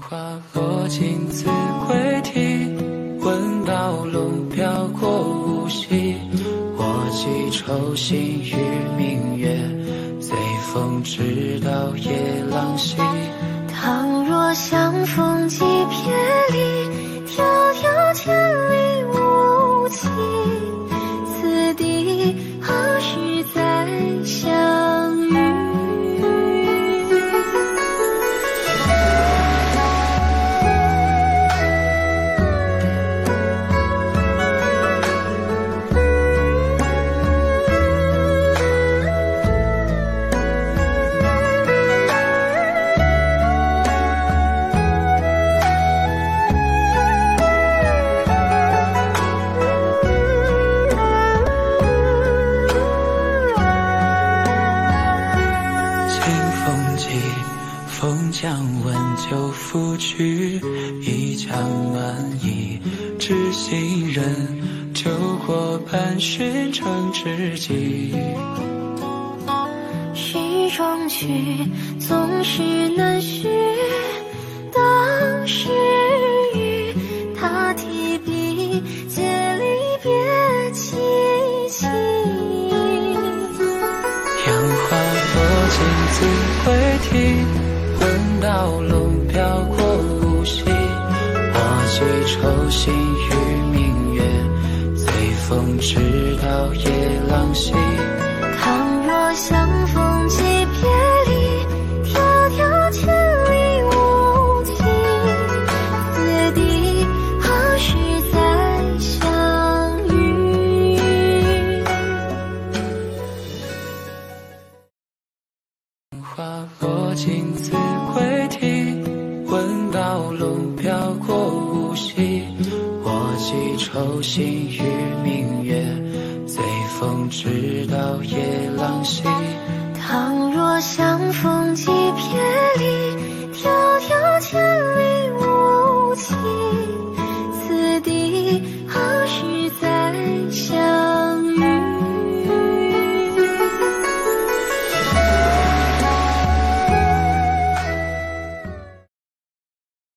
花落尽子规啼，闻道龙飘过无锡。我寄愁心与明月，随风直到夜郎西。倘若相逢即别风起，风将温酒拂去，一腔暖意知心人，酒过半巡成知己。诗中曲，总是难续。当时雨，他提笔，借离别凄凄。杨花镜子会啼，闻道龙标过五溪。我寄愁心与明月，随风直到夜郎西。花落尽子规啼，闻道龙飘过无锡。我寄愁心与明月，随风直到夜郎西。倘若相逢即，